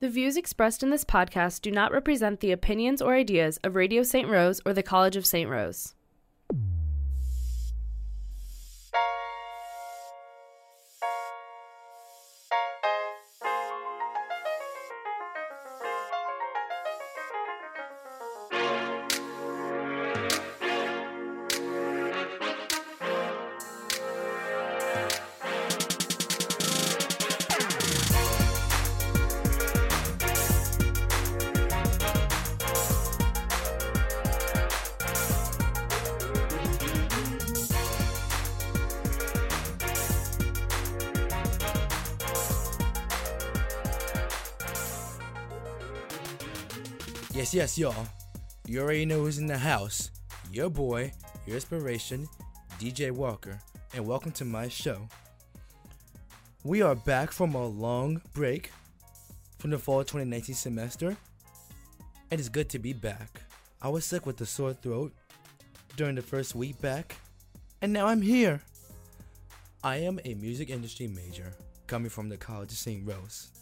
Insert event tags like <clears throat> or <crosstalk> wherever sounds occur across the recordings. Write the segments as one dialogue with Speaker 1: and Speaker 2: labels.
Speaker 1: The views expressed in this podcast do not represent the opinions or ideas of Radio St. Rose or the College of St. Rose.
Speaker 2: Yes, y'all. You already know who's in the house. Your boy, your inspiration, DJ Walker, and welcome to my show. We are back from a long break from the fall 2019 semester. and It is good to be back. I was sick with a sore throat during the first week back, and now I'm here. I am a music industry major coming from the College of St. Rose.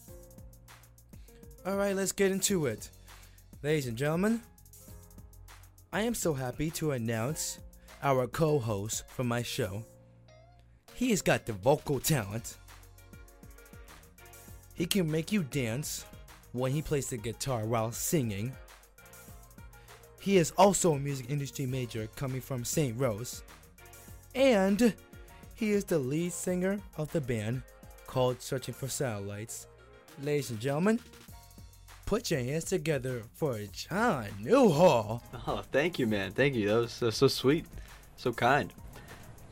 Speaker 2: Alright, let's get into it. Ladies and gentlemen, I am so happy to announce our co host for my show. He has got the vocal talent. He can make you dance when he plays the guitar while singing. He is also a music industry major coming from St. Rose. And he is the lead singer of the band called Searching for Satellites. Ladies and gentlemen, put your hands together for John Newhall.
Speaker 3: Oh, thank you, man. Thank you. That was so sweet, so kind.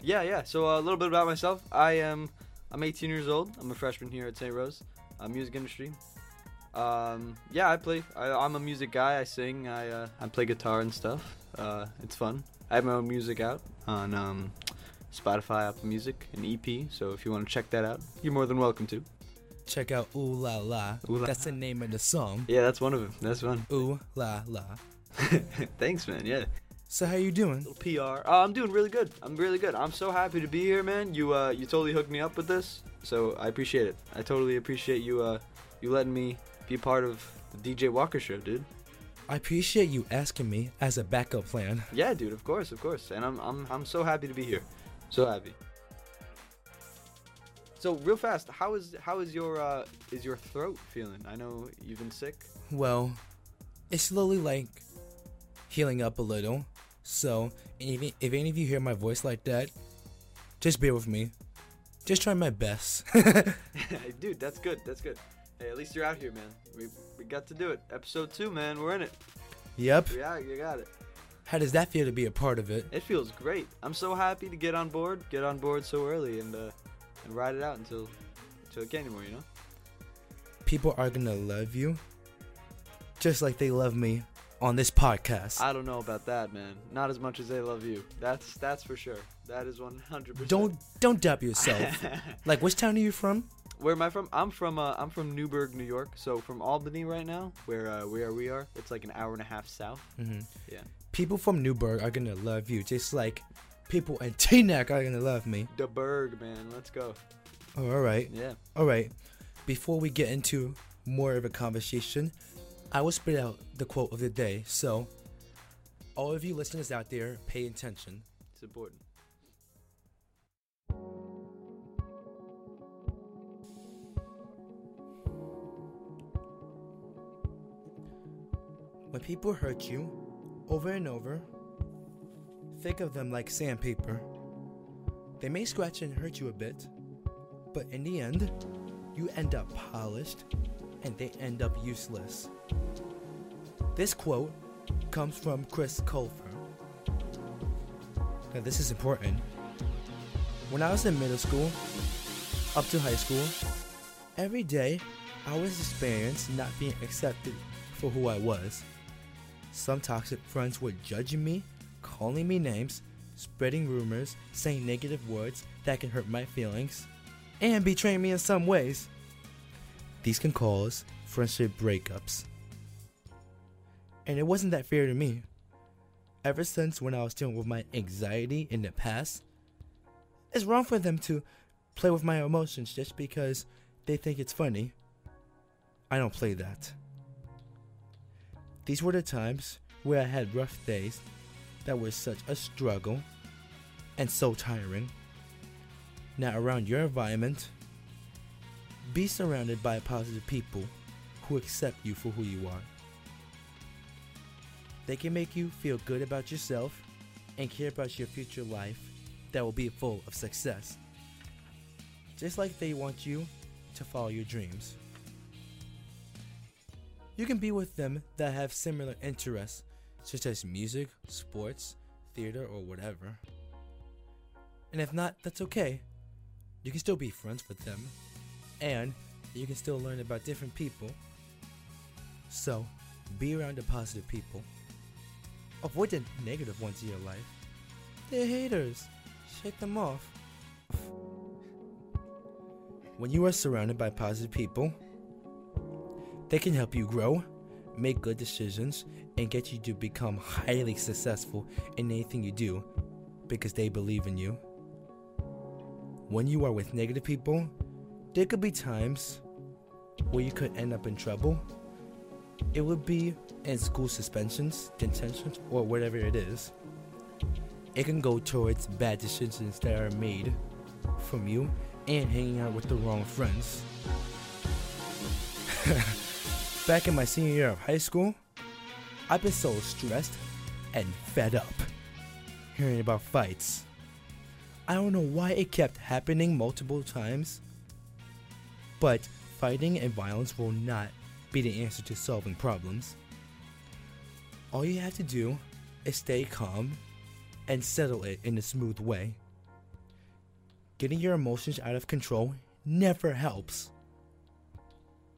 Speaker 3: Yeah, yeah. So uh, a little bit about myself. I am. I'm 18 years old. I'm a freshman here at St. Rose, uh, music industry. Um, yeah, I play. I, I'm a music guy. I sing. I uh, I play guitar and stuff. Uh, it's fun. I have my own music out on um, Spotify, Apple Music, an EP. So if you want to check that out, you're more than welcome to.
Speaker 2: Check out Ooh La La.
Speaker 3: Ooh La
Speaker 2: That's the name of the song.
Speaker 3: Yeah, that's one of them. That's one.
Speaker 2: Ooh La La. <laughs>
Speaker 3: Thanks, man. Yeah.
Speaker 2: So how you doing?
Speaker 3: Little PR. Uh, I'm doing really good. I'm really good. I'm so happy to be here, man. You uh, you totally hooked me up with this, so I appreciate it. I totally appreciate you uh, you letting me be part of the DJ Walker show, dude.
Speaker 2: I appreciate you asking me as a backup plan.
Speaker 3: Yeah, dude. Of course, of course. And I'm I'm I'm so happy to be here. So happy. So real fast, how is how is your uh, is your throat feeling? I know you've been sick.
Speaker 2: Well, it's slowly like healing up a little. So if, if any of you hear my voice like that, just bear with me. Just try my best. <laughs>
Speaker 3: dude, that's good. That's good. Hey, at least you're out here, man. We we got to do it. Episode two, man. We're in it.
Speaker 2: yep.
Speaker 3: Yeah, you got it.
Speaker 2: How does that feel to be a part of it?
Speaker 3: It feels great. I'm so happy to get on board, get on board so early, and uh, and ride it out until until it can't anymore. You know.
Speaker 2: People are gonna love you, just like they love me on this podcast.
Speaker 3: I don't know about that, man. Not as much as they love you. That's that's for sure. That is 100. percent
Speaker 2: don't don't doubt yourself. <laughs> like, which town are you from?
Speaker 3: Where am I from? I'm from uh, I'm from Newburgh, New York. So from Albany right now, where uh, where we are, it's like an hour and a half south.
Speaker 2: hmm
Speaker 3: Yeah.
Speaker 2: People from Newburgh are gonna love you, just like people in Teaneck are gonna love me.
Speaker 3: The Berg, man. Let's go.
Speaker 2: Oh, all right.
Speaker 3: Yeah.
Speaker 2: All right. Before we get into more of a conversation, I will spit out the quote of the day. So, all of you listeners out there, pay attention.
Speaker 3: It's important.
Speaker 2: When people hurt you over and over, think of them like sandpaper. They may scratch and hurt you a bit, but in the end, you end up polished and they end up useless. This quote comes from Chris Colfer. Now, this is important. When I was in middle school, up to high school, every day I was experiencing not being accepted for who I was. Some toxic friends were judging me, calling me names, spreading rumors, saying negative words that can hurt my feelings, and betraying me in some ways. These can cause friendship breakups. And it wasn't that fair to me. Ever since when I was dealing with my anxiety in the past, it's wrong for them to play with my emotions just because they think it's funny. I don't play that. These were the times where I had rough days that was such a struggle and so tiring. Now, around your environment, be surrounded by positive people who accept you for who you are. They can make you feel good about yourself and care about your future life that will be full of success. Just like they want you to follow your dreams. You can be with them that have similar interests, such as music, sports, theater, or whatever. And if not, that's okay. You can still be friends with them, and you can still learn about different people. So, be around the positive people. Avoid the negative ones in your life. They're haters. Shake them off. When you are surrounded by positive people, they can help you grow, make good decisions, and get you to become highly successful in anything you do because they believe in you. When you are with negative people, there could be times where you could end up in trouble. It would be in school suspensions, detentions, or whatever it is. It can go towards bad decisions that are made from you and hanging out with the wrong friends. <laughs> Back in my senior year of high school, I've been so stressed and fed up hearing about fights. I don't know why it kept happening multiple times, but fighting and violence will not be the answer to solving problems. All you have to do is stay calm and settle it in a smooth way. Getting your emotions out of control never helps.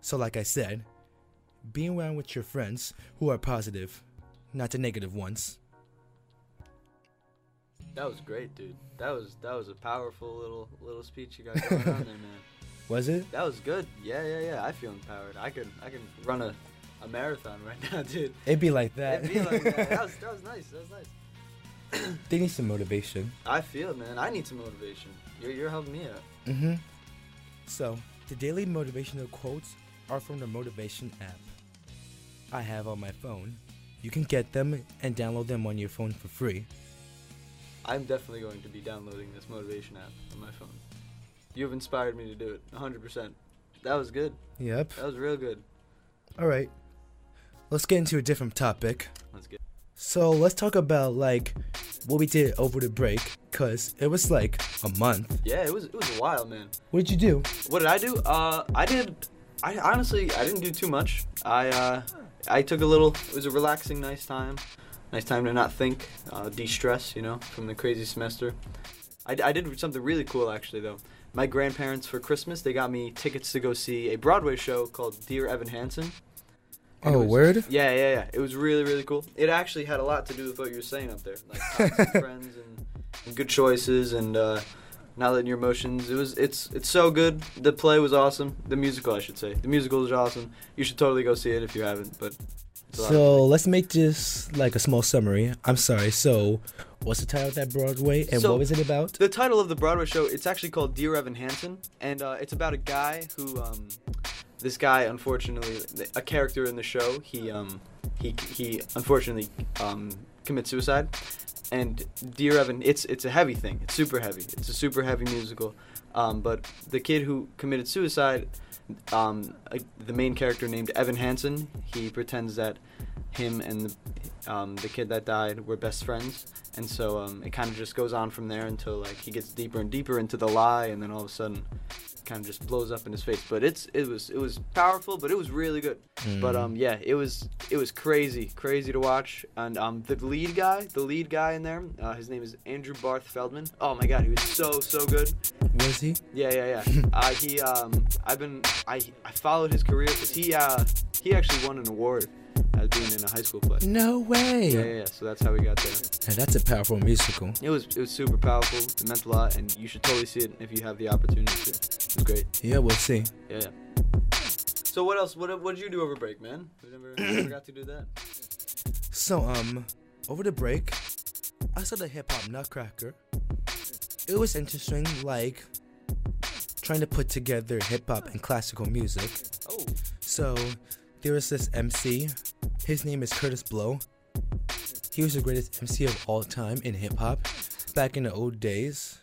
Speaker 2: So, like I said, be around with your friends who are positive, not the negative ones.
Speaker 3: That was great, dude. That was that was a powerful little little speech you got going on there, man. <laughs>
Speaker 2: Was it?
Speaker 3: That was good. Yeah, yeah, yeah. I feel empowered. I can I can run a, a marathon right <laughs> now, dude.
Speaker 2: It'd be like that.
Speaker 3: It'd be like that. <laughs> That was, that was nice. That was nice. <clears throat>
Speaker 2: they need some motivation.
Speaker 3: I feel it, man. I need some motivation. You're, you're helping me out.
Speaker 2: Mm-hmm. So, the daily motivational quotes are from the Motivation app I have on my phone. You can get them and download them on your phone for free.
Speaker 3: I'm definitely going to be downloading this motivation app on my phone. You have inspired me to do it 100%. That was good.
Speaker 2: Yep.
Speaker 3: That was real good.
Speaker 2: All right. Let's get into a different topic.
Speaker 3: Let's get.
Speaker 2: So, let's talk about like what we did over the break cuz it was like a month.
Speaker 3: Yeah, it was it was a while, man.
Speaker 2: What did you do?
Speaker 3: What did I do? Uh, I did. I honestly I didn't do too much. I uh, I took a little. It was a relaxing, nice time. Nice time to not think, uh, de-stress, you know, from the crazy semester. I, I did something really cool actually though. My grandparents for Christmas they got me tickets to go see a Broadway show called Dear Evan Hansen. And
Speaker 2: Oh,
Speaker 3: was-
Speaker 2: word?
Speaker 3: Yeah, yeah, yeah. It was really, really cool. It actually had a lot to do with what you were saying up there, like <laughs> friends and, and good choices and uh, not letting your emotions. It was, it's, it's so good. The play was awesome. The musical, I should say. The musical is awesome. You should totally go see it if you haven't. But it's a lot of
Speaker 2: So, let's make this like a small summary. I'm sorry. So, what's the title of that Broadway and
Speaker 3: So-
Speaker 2: what was it about?
Speaker 3: The title of the Broadway show, it's actually called Dear Evan Hansen, and uh, it's about a guy who, um, this guy, unfortunately, a character in the show, he, um, he, he unfortunately um, commits suicide. And Dear Evan, it's it's a heavy thing. It's super heavy. It's a super heavy musical. Um, but the kid who committed suicide, um, uh, the main character named Evan Hansen, he pretends that him and the, um, the kid that died were best friends, and so um, it kind of just goes on from there until like he gets deeper and deeper into the lie, and then all of a sudden, kind of just blows up in his face. But it's it was it was powerful, but it was really good. But um yeah, it was it was crazy, crazy to watch. And um the lead guy, the lead guy in there, uh, his name is Andrew Barth Feldman. Oh my god, he was so so good.
Speaker 2: Was he?
Speaker 3: Yeah, yeah, yeah. <laughs> uh, he, um, I've been, I, I followed his career because he, uh, he actually won an award as being in a high school play.
Speaker 2: No way.
Speaker 3: Yeah, yeah, yeah. So that's how we got there.
Speaker 2: And that's a powerful musical.
Speaker 3: It was, it was super powerful. It meant a lot, and you should totally see it if you have the opportunity to. It was great.
Speaker 2: Yeah, we'll see.
Speaker 3: Yeah, yeah. So what else? What, what did you do over break, man? We never, never got to do that.
Speaker 2: So, um, over the break, I saw the hip hop Nutcracker. It was interesting, like trying to put together hip hop and classical music.
Speaker 3: Oh,
Speaker 2: So there was MC. His name is Kurtis Blow. He was the greatest MC of all time in hip hop back in the old days.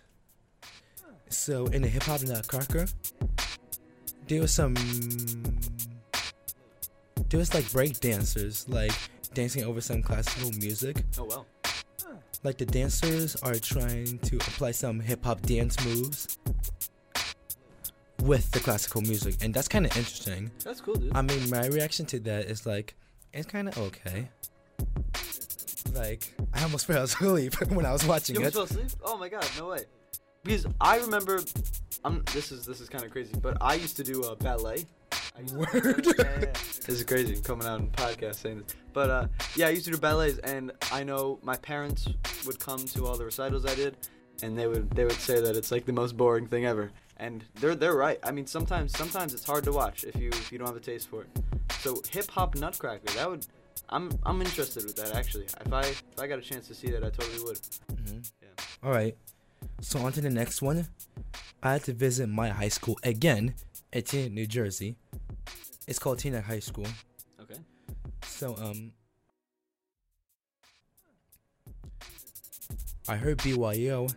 Speaker 2: So in the hip hop nutcracker, there was some there was like break dancers like dancing over some classical music.
Speaker 3: Oh well.
Speaker 2: Like the dancers are trying to apply some hip hop dance moves with the classical music, and that's kind of interesting.
Speaker 3: That's cool, dude.
Speaker 2: I mean, my reaction to that is like, it's kind of okay. Like, I almost <laughs> fell asleep <laughs> when I was watching
Speaker 3: you
Speaker 2: it.
Speaker 3: almost fell asleep? Oh my god, no way. Because I remember, I'm. This is this is kind of crazy, but I used to do uh, ballet. I used to-
Speaker 2: Word.
Speaker 3: Yeah, yeah, <laughs> yeah. This is crazy. I'm coming out on podcast saying this, but uh, yeah, I used to do ballets, and I know my parents would come to all the recitals I did, and they would they would say that it's like the most boring thing ever, and they're they're right. I mean, sometimes sometimes it's hard to watch if you if you don't have a taste for it. So hip hop Nutcracker, that would. I'm I'm interested with that actually. If I if I got a chance to see that, I totally would.
Speaker 2: Mhm.
Speaker 3: Yeah.
Speaker 2: All right. So on to the next one. I had to visit my high school again at Teaneck, New Jersey. It's called Teaneck High School.
Speaker 3: Okay.
Speaker 2: So um, I heard BYO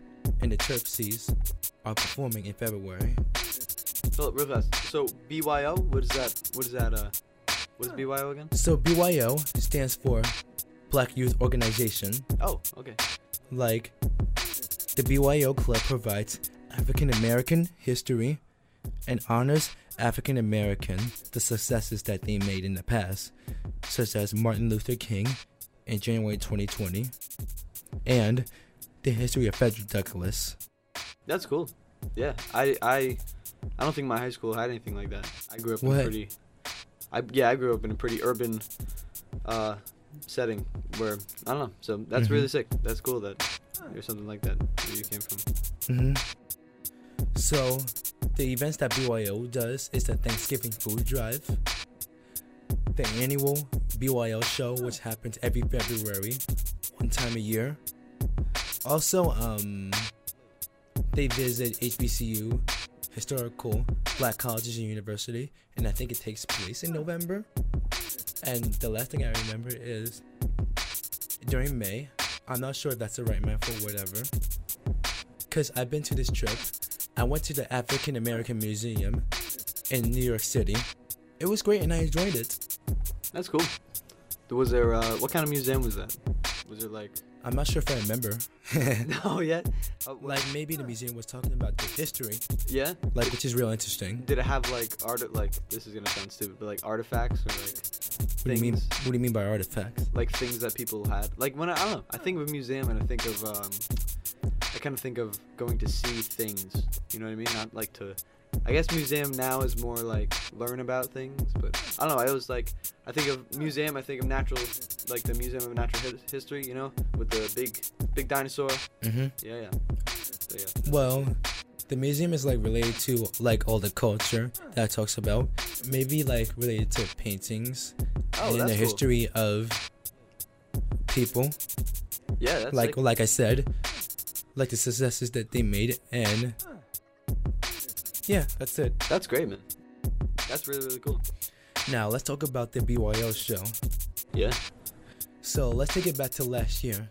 Speaker 2: and the Terpsies are performing in February.
Speaker 3: Philip, real fast. So BYO, what is that? What is that? Uh, what is BYO again?
Speaker 2: So BYO stands for Black Youth Organization.
Speaker 3: Oh, okay.
Speaker 2: Like the BYO Club provides African American history and honors African American the successes that they made in the past, such as Martin Luther King in January 2020, and the history of Frederick Douglass.
Speaker 3: That's cool. Yeah, I I I don't think my high school had anything like that. I grew up in a pretty I yeah, I grew up in a pretty urban uh setting where I don't know. So that's
Speaker 2: Mhm.
Speaker 3: really sick. That's cool that there's something like that where you came from.
Speaker 2: hmm So, the events that BYO does is the Thanksgiving food drive, the annual BYO show, which happens every February, one time a year. Also, um, they visit HBCU, historical black colleges and university, and I think it takes place in November. And the last thing I remember is during May. I'm not sure if that's the right month or whatever because I've been to this trip. I went to the African American Museum in New York City. It was great and I enjoyed it.
Speaker 3: That's cool. Was there uh what kind of museum was that? Was it like
Speaker 2: I'm not sure if I remember. <laughs>
Speaker 3: No yet? Uh,
Speaker 2: like maybe the museum was talking about the history,
Speaker 3: yeah?
Speaker 2: like which is real interesting.
Speaker 3: Did it have like art like this is gonna sound stupid, but like artifacts or like
Speaker 2: What do you mean? What do you mean by artifacts?
Speaker 3: like things that people had. Like when I, I don't know, I think of a museum and I think of um, I kind of think of going to see things. You know what I mean? Not like to. I guess museum now is more like learn about things, but I don't know. I was like I think of museum. I think of natural, like the Museum of Natural Hi- History. You know, with the big big dinosaur.
Speaker 2: Mm-hmm.
Speaker 3: Yeah, yeah. So yeah.
Speaker 2: Well, the museum is like related to like all the culture that talks about. Maybe like related to paintings
Speaker 3: Oh,
Speaker 2: and
Speaker 3: that's
Speaker 2: the
Speaker 3: cool.
Speaker 2: history of people.
Speaker 3: Yeah, that's
Speaker 2: like
Speaker 3: sick.
Speaker 2: like I said, like the successes that they made, and yeah, that's it.
Speaker 3: that's great, man. That's really really cool.
Speaker 2: Now let's talk about the BYO show.
Speaker 3: Yeah.
Speaker 2: So let's take it back to last year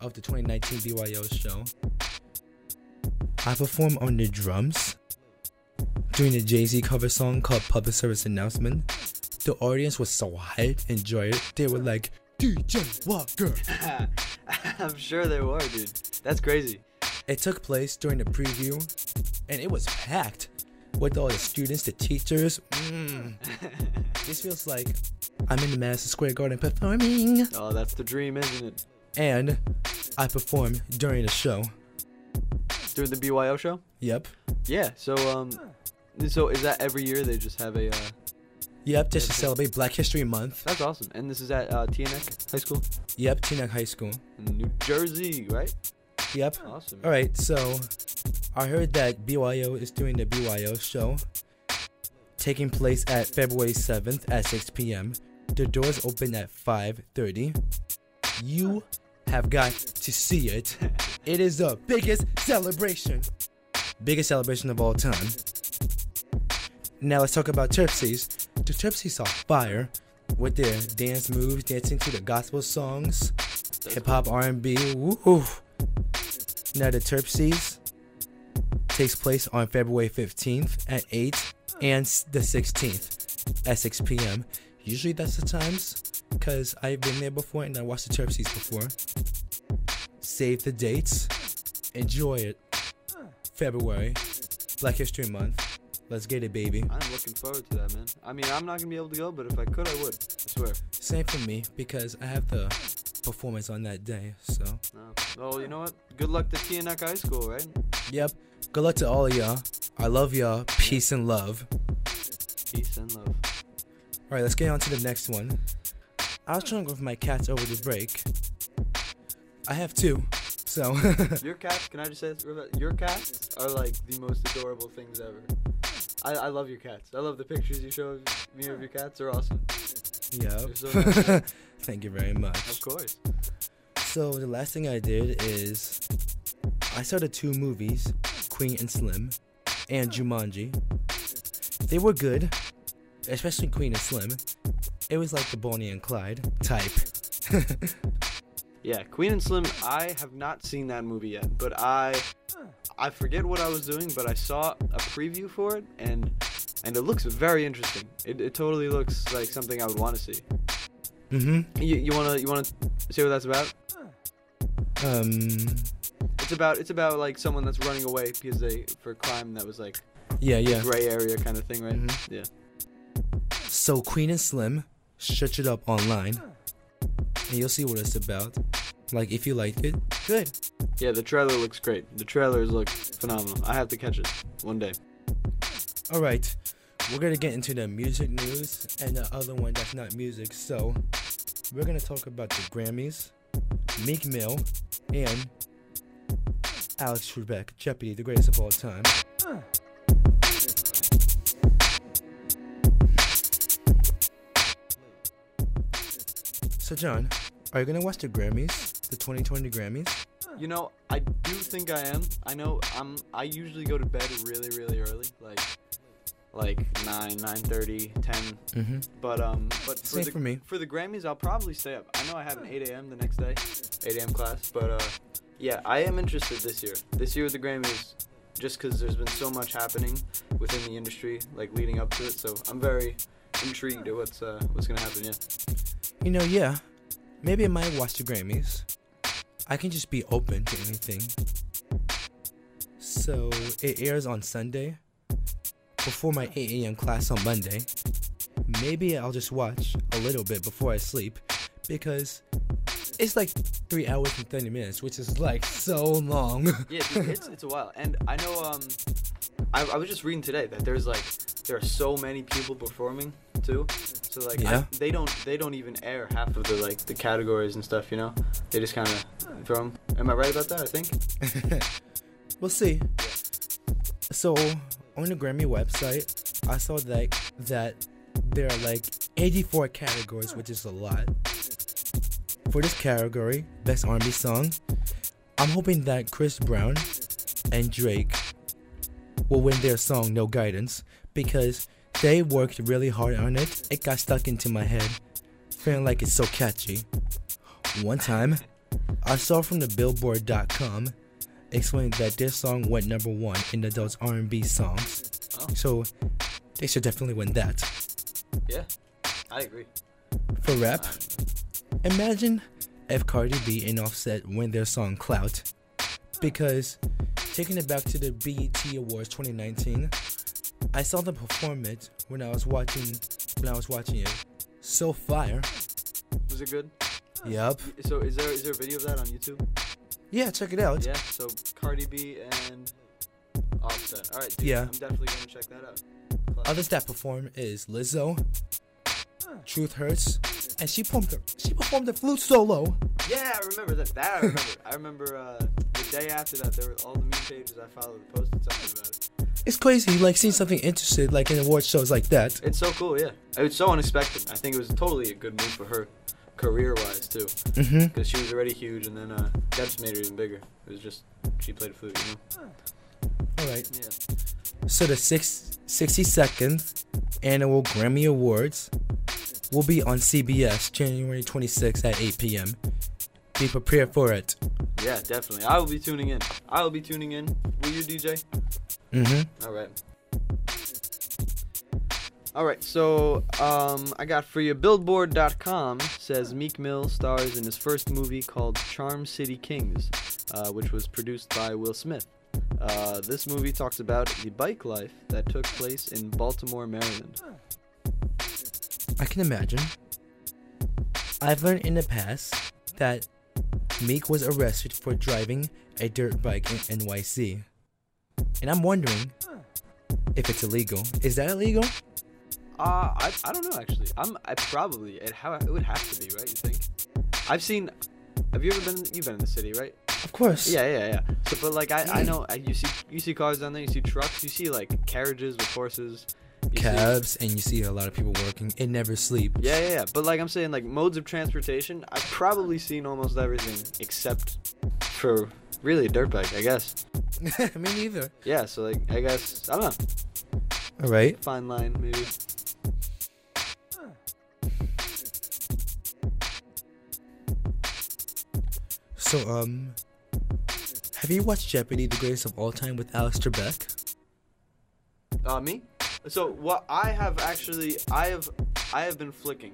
Speaker 2: of the 2019 BYO show. I performed on the drums doing the Jay Z cover song called Public Service Announcement. The audience was so hyped, enjoyed it. They were like, DJ Walker. <laughs>
Speaker 3: I'm sure they were, dude. That's crazy.
Speaker 2: It took place during the preview, and it was packed with all the students, the teachers. Mm. This feels like I'm in the Madison Square Garden performing.
Speaker 3: oh, that's the dream, isn't it?
Speaker 2: And I performed during the show.
Speaker 3: During the BYO show.
Speaker 2: Yep.
Speaker 3: Yeah. So um, so is that every year they just have a? Uh,
Speaker 2: Yep, just to celebrate Black History Month.
Speaker 3: that's awesome. And this is at uh, TNX High School
Speaker 2: Yep, Teaneck High School.
Speaker 3: in New Jersey, right?
Speaker 2: Yep.
Speaker 3: Oh, awesome.
Speaker 2: All right, so I heard that BYO is doing the BYO show taking place at February 7th at 6 p.m. The doors open at 5:30. You have got to see it. <laughs> It is the biggest celebration. Biggest celebration of all time. Now let's talk about Terpsies. the Terpsies are fire with their dance moves, dancing to the gospel songs, hip hop, R&B. Woo! Terpsies takes place on February 15th at 8 and the 16th at 6 p.m. Usually that's the times because I've been there before and I watched the Terpsies before. Save the dates. Enjoy it. February, Black History Month. Let's get it, baby.
Speaker 3: I'm looking forward to that, man. I mean, I'm not gonna be able to go, but if I could, I would. I swear.
Speaker 2: Same for me because I have the performance on that day. So,
Speaker 3: No. Well, you know what? Good luck to Teaneck High School, right?
Speaker 2: yep. Good luck to all of y'all. I love y'all. Peace and love.
Speaker 3: Peace and love.
Speaker 2: All right, let's get on to the next one. I was trying to go with my cats over the break. I have two. So, <laughs>
Speaker 3: Your cats, can I just say this? Your cats are like the most adorable things ever. I, I love your cats. I love the pictures you show me of your cats. They're awesome.
Speaker 2: yep.
Speaker 3: So <laughs> nice.
Speaker 2: Thank you very much.
Speaker 3: Of course.
Speaker 2: So the last thing I did is I saw the two movies, Queen and Slim, and Jumanji. They were good, especially Queen and Slim. It was like the Bonnie and Clyde type. <laughs>
Speaker 3: Yeah, Queen and Slim. I have not seen that movie yet, but I I forget what I was doing, but I saw a preview for it, and and it looks very interesting. It, it totally looks like something I would want to see.
Speaker 2: mm-hmm.
Speaker 3: You, you wanna you wanna say what that's about?
Speaker 2: Um.
Speaker 3: It's about it's about like someone that's running away because they for crime that was like
Speaker 2: Yeah, yeah.
Speaker 3: gray area kind of thing, right?
Speaker 2: Mhm.
Speaker 3: Yeah.
Speaker 2: So Queen and Slim, search it up online, and you'll see what it's about. Like if you like it, good.
Speaker 3: Yeah, the trailer looks great. The trailers look phenomenal. I have to catch it one day.
Speaker 2: All right, we're gonna get into the music news and the other one that's not music. So we're gonna talk about the Grammys, Meek Mill, and Alex Trebek, Jeopardy, the greatest of all time. So John, are you gonna watch the Grammys, the 2020 Grammys?
Speaker 3: You know, I do think I am. I know I'm. I usually go to bed really, really early, like like nine, nine thirty, ten.
Speaker 2: Mm-hmm.
Speaker 3: But um, but for
Speaker 2: Same
Speaker 3: the
Speaker 2: for me.
Speaker 3: for the Grammys, I'll probably stay up. I know I have an 8 a.m. the next day, 8 a.m. class. But uh, yeah, I am interested this year. This year with the Grammys, just because there's been so much happening within the industry, like leading up to it. So I'm very intrigued at what's uh what's gonna happen. Yeah.
Speaker 2: You know, yeah. Maybe I might watch the Grammys. I can just be open to anything. So it airs on Sunday before my 8 a.m. class on Monday. Maybe I'll just watch a little bit before I sleep because it's like three hours and 30 minutes, which is like so long. <laughs>
Speaker 3: Yeah, it's it's a while, and I know. Um, I, I was just reading today that there's like there are so many people performing too. So like I-
Speaker 2: Yeah.
Speaker 3: they don't they don't even air half of the like the categories and stuff. You know, they just kind of throw them. Am I right about that? I think. <laughs>
Speaker 2: we'll see. So on the Grammy website, I saw like that there are like 84 categories, which is a lot. For this category, best R&B song, I'm hoping that Chris Brown and Drake will win their song "No Guidance" because they worked really hard on it. It got stuck into my head, feeling like it's so catchy. One time, I saw from the Billboard.com explained that this song went number one in the those R&B songs.
Speaker 3: Oh.
Speaker 2: So they should definitely win that.
Speaker 3: Yeah, I agree.
Speaker 2: For rap, imagine if Cardi B and Offset win their song Clout. Because taking it back to the BET Awards 2019, I saw them perform it when I was watching when I was watching it. So fire.
Speaker 3: was it good?
Speaker 2: Yup.
Speaker 3: So is there is there a video of that on YouTube?
Speaker 2: Yeah, check it out.
Speaker 3: Yeah. So Cardi B and Offset. All right. Dude,
Speaker 2: Yeah.
Speaker 3: I'm definitely gonna check that out.
Speaker 2: Others that perform is Lizzo, Truth Hurts, and she performed she performed the flute solo.
Speaker 3: Yeah, I remember that. That I remember. I remember uh, the day after that, there were all the meme pages I followed posted something about it.
Speaker 2: It's crazy, like seeing something interested, like in award shows like that.
Speaker 3: It's so cool, yeah. It was so unexpected. I think it was totally a good move for her, career-wise too,
Speaker 2: Mm-hmm.
Speaker 3: because she was already huge, and then uh, that just made her even bigger. It was just she played flute, you know.
Speaker 2: All right.
Speaker 3: Yeah.
Speaker 2: So the six, 62nd annual Grammy Awards will be on CBS January 26th at 8 p.m. Be prepared for it.
Speaker 3: Yeah, definitely. I will be tuning in. I will be tuning in. Will you, DJ?
Speaker 2: Mm-hmm.
Speaker 3: All right. All right, so um, I got for you. Billboard.com says Meek Mill stars in his first movie called Charm City Kings, uh, which was produced by Will Smith. Uh, this movie talks about the bike life that took place in Baltimore, Maryland.
Speaker 2: I can imagine. I've learned in the past that Meek was arrested for driving a dirt bike in NYC. And I'm wondering if it's illegal. Is that illegal?
Speaker 3: Uh, I, I don't know actually. I'm I probably it how it would have to be right. You think? I've seen. Have you ever been? You've been in the city, right?
Speaker 2: Of course.
Speaker 3: Yeah, yeah, yeah. So, but like I, I know I, you see you see cars down there. You see trucks. You see like carriages with horses. you see-
Speaker 2: Cabs, and you see a lot of people working. It never sleeps.
Speaker 3: Yeah, yeah, yeah. But like I'm saying, like modes of transportation, I've probably seen almost everything except for really a dirt bike, I guess. <laughs>
Speaker 2: Me neither.
Speaker 3: Yeah. So like I guess I don't know.
Speaker 2: All right.
Speaker 3: Fine line maybe.
Speaker 2: So, um, have you watched Jeopardy: The Greatest of All Time with Alex Trebek?
Speaker 3: Uh, me? So what I have actually, I have, I have been flicking.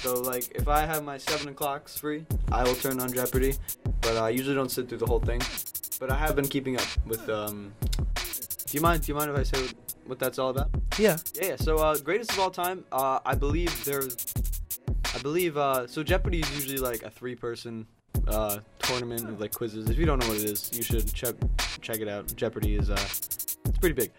Speaker 3: So like, if I have my seven o'clocks free, I will turn on Jeopardy. But I usually don't sit through the whole thing. But I have been keeping up with. Um, do you mind? Do you mind if I say what, that's all about?
Speaker 2: Yeah.
Speaker 3: Yeah. yeah. So uh, greatest of all time. Uh, I believe there's. I believe uh, so. Jeopardy is usually like a three-person uh, tournament of like quizzes. If you don't know what it is, you should check check it out. Jeopardy is uh, it's pretty big.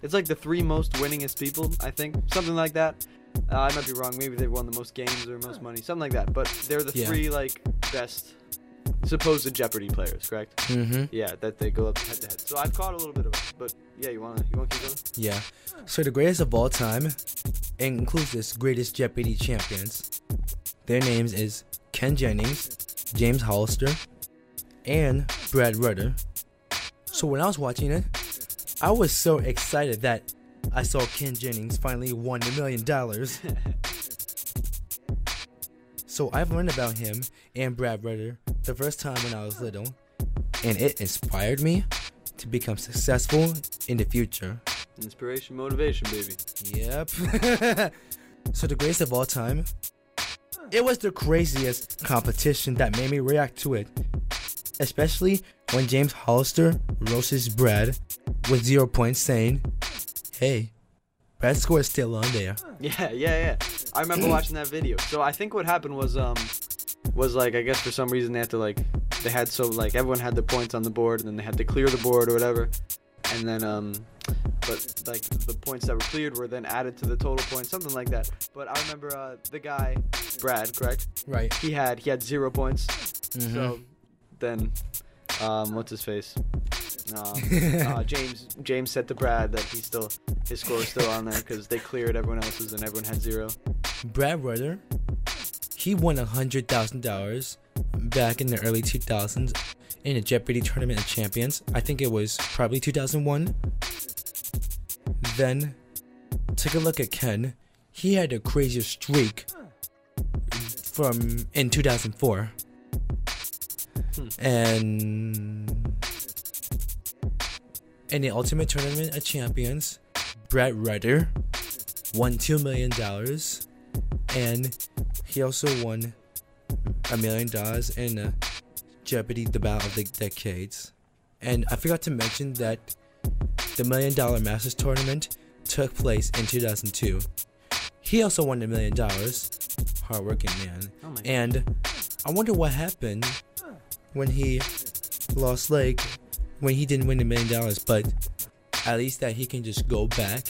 Speaker 3: It's like the three most winningest people, I think, something like that. Uh, I might be wrong. Maybe they've won the most games or most money, something like that. But they're the
Speaker 2: Yeah.
Speaker 3: three like best supposed the Jeopardy players, correct?
Speaker 2: Mm-hmm.
Speaker 3: Yeah, that they go up head to head. So I've caught a little bit of it, but yeah, you wanna you wanna keep going?
Speaker 2: Yeah. So the greatest of all time includes this greatest Jeopardy champions. Their names is Ken Jennings, James Holzhauer, and Brad Rutter. So when I was watching it, I was so excited that I saw Ken Jennings finally won a million dollars. <laughs> So I've learned about him and Brad Rutter the first time when I was little, and it inspired me to become successful in the future.
Speaker 3: Inspiration, motivation, baby.
Speaker 2: Yep. <laughs> so the greatest of all time. It was the craziest competition that made me react to it. Especially when James Holzhauer roasts Brad with zero points saying, Hey, Brad's score is still on there.
Speaker 3: Yeah, yeah, yeah. I remember <clears throat> watching that video. So I think what happened was um was like I guess for some reason they had to like they had so like everyone had the points on the board and then they had to clear the board or whatever. And then um but like the points that were cleared were then added to the total points, something like that. But I remember uh the guy Brad, correct?
Speaker 2: Right.
Speaker 3: He had he had zero points.
Speaker 2: Mhm.
Speaker 3: So then um what's his face? Um, uh, <laughs> James James said to Brad that he still his score is still on there because they cleared everyone else's and everyone had zero.
Speaker 2: Brad Rutter, he won a hundred thousand dollars back in the early 2000s in a Jeopardy tournament of champions. I think it was probably 2001. Then, take a look at Ken. He had a craziest streak from in 2004,
Speaker 3: Hmm.
Speaker 2: and in the Ultimate Tournament of Champions, Brett Rutter won two million dollars, and he also won a million dollars in uh, Jeopardy: The Battle of the Decades. And I forgot to mention that the Million Dollar Masters Tournament took place in 2002. He also won a million dollars. Hardworking man.
Speaker 3: Oh
Speaker 2: And I wonder what happened when he lost like when he didn't win a million dollars, but at least that he can just go back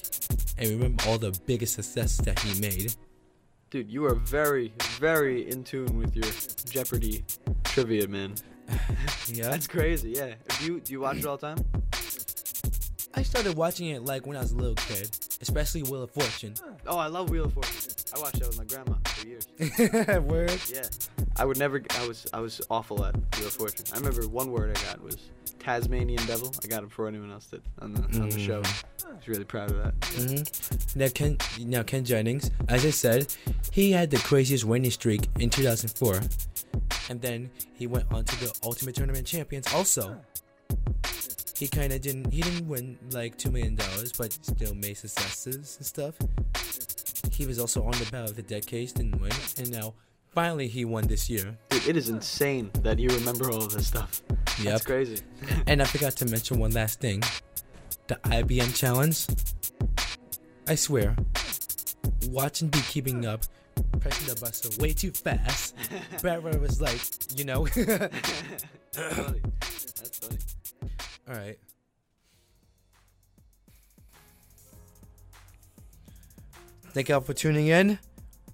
Speaker 2: and remember all the biggest successes that he made.
Speaker 3: Dude, you are very, very in tune with your Jeopardy trivia, man. <laughs>
Speaker 2: Yeah.
Speaker 3: That's crazy. Yeah. Do you do you watch it all the time?
Speaker 2: I started watching it like when I was a little kid, especially Wheel of Fortune.
Speaker 3: Oh, I love Wheel of Fortune. I watched that with my grandma for years. <laughs>
Speaker 2: Word.
Speaker 3: Yeah, I would never. I was I was awful at Wheel of Fortune. I remember one word I got was Tasmanian Devil. I got it before anyone else did on the on the show. I was really proud of that.
Speaker 2: hmm Now Ken, now Ken Jennings, as I said, he had the craziest winning streak in 2004, and then he went on to the Ultimate Tournament Champions. Also, he kind of didn't. He didn't win like two million dollars, but still made successes and stuff. He was also on the Battle of the Dead didn't win, and now finally he won this year.
Speaker 3: Dude, it is insane that you remember all of this stuff.
Speaker 2: yeah
Speaker 3: That's crazy. <laughs>
Speaker 2: And I forgot to mention one last thing. The IBM challenge. I swear, watching be keeping up, pressing the buzzer way too fast. <laughs> Brad was like, you know. <laughs> All right. Thank y'all for tuning in.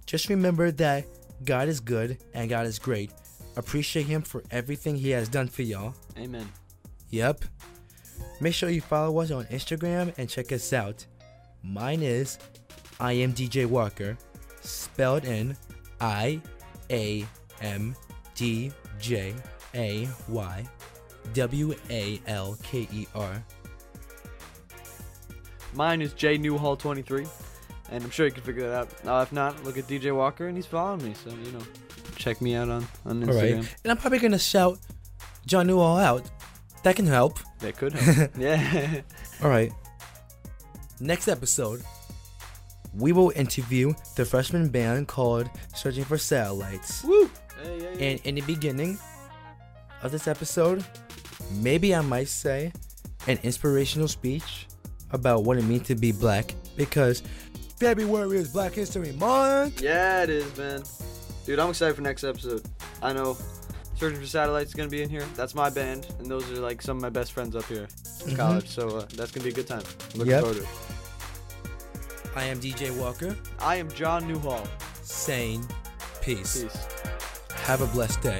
Speaker 2: Just remember that God is good and God is great. Appreciate Him for everything He has done for y'all.
Speaker 3: Amen.
Speaker 2: Yep. Make sure you follow us on Instagram and check us out. Mine is I am DJ Walker, spelled in I A M D J A Y W A L K E R.
Speaker 3: Mine is J Newhall 23, and I'm sure you can figure that out. Uh, if not, look at DJ Walker, and he's following me, so you know, check me out on on
Speaker 2: All right.
Speaker 3: Instagram.
Speaker 2: And I'm probably gonna shout John Newhall out. That can help.
Speaker 3: That could <laughs> help. yeah. <laughs>
Speaker 2: All right. Next episode, we will interview the freshman band called Searching for Satellites.
Speaker 3: Woo. Hey, hey, hey.
Speaker 2: And in the beginning of this episode, maybe I might say an inspirational speech about what it means to be black because February is Black History Month.
Speaker 3: Yeah, it is, man. Dude, I'm excited for next episode. I know Searching for Satellites is gonna be in here. That's my band, and those are like some of my best friends up here in
Speaker 2: Mhm.
Speaker 3: college. So uh, that's gonna be a good time. Looking
Speaker 2: Yep.
Speaker 3: forward to it.
Speaker 2: I am DJ Walker
Speaker 3: I am John Newhall.
Speaker 2: saying peace.
Speaker 3: Peace.
Speaker 2: Have a blessed day.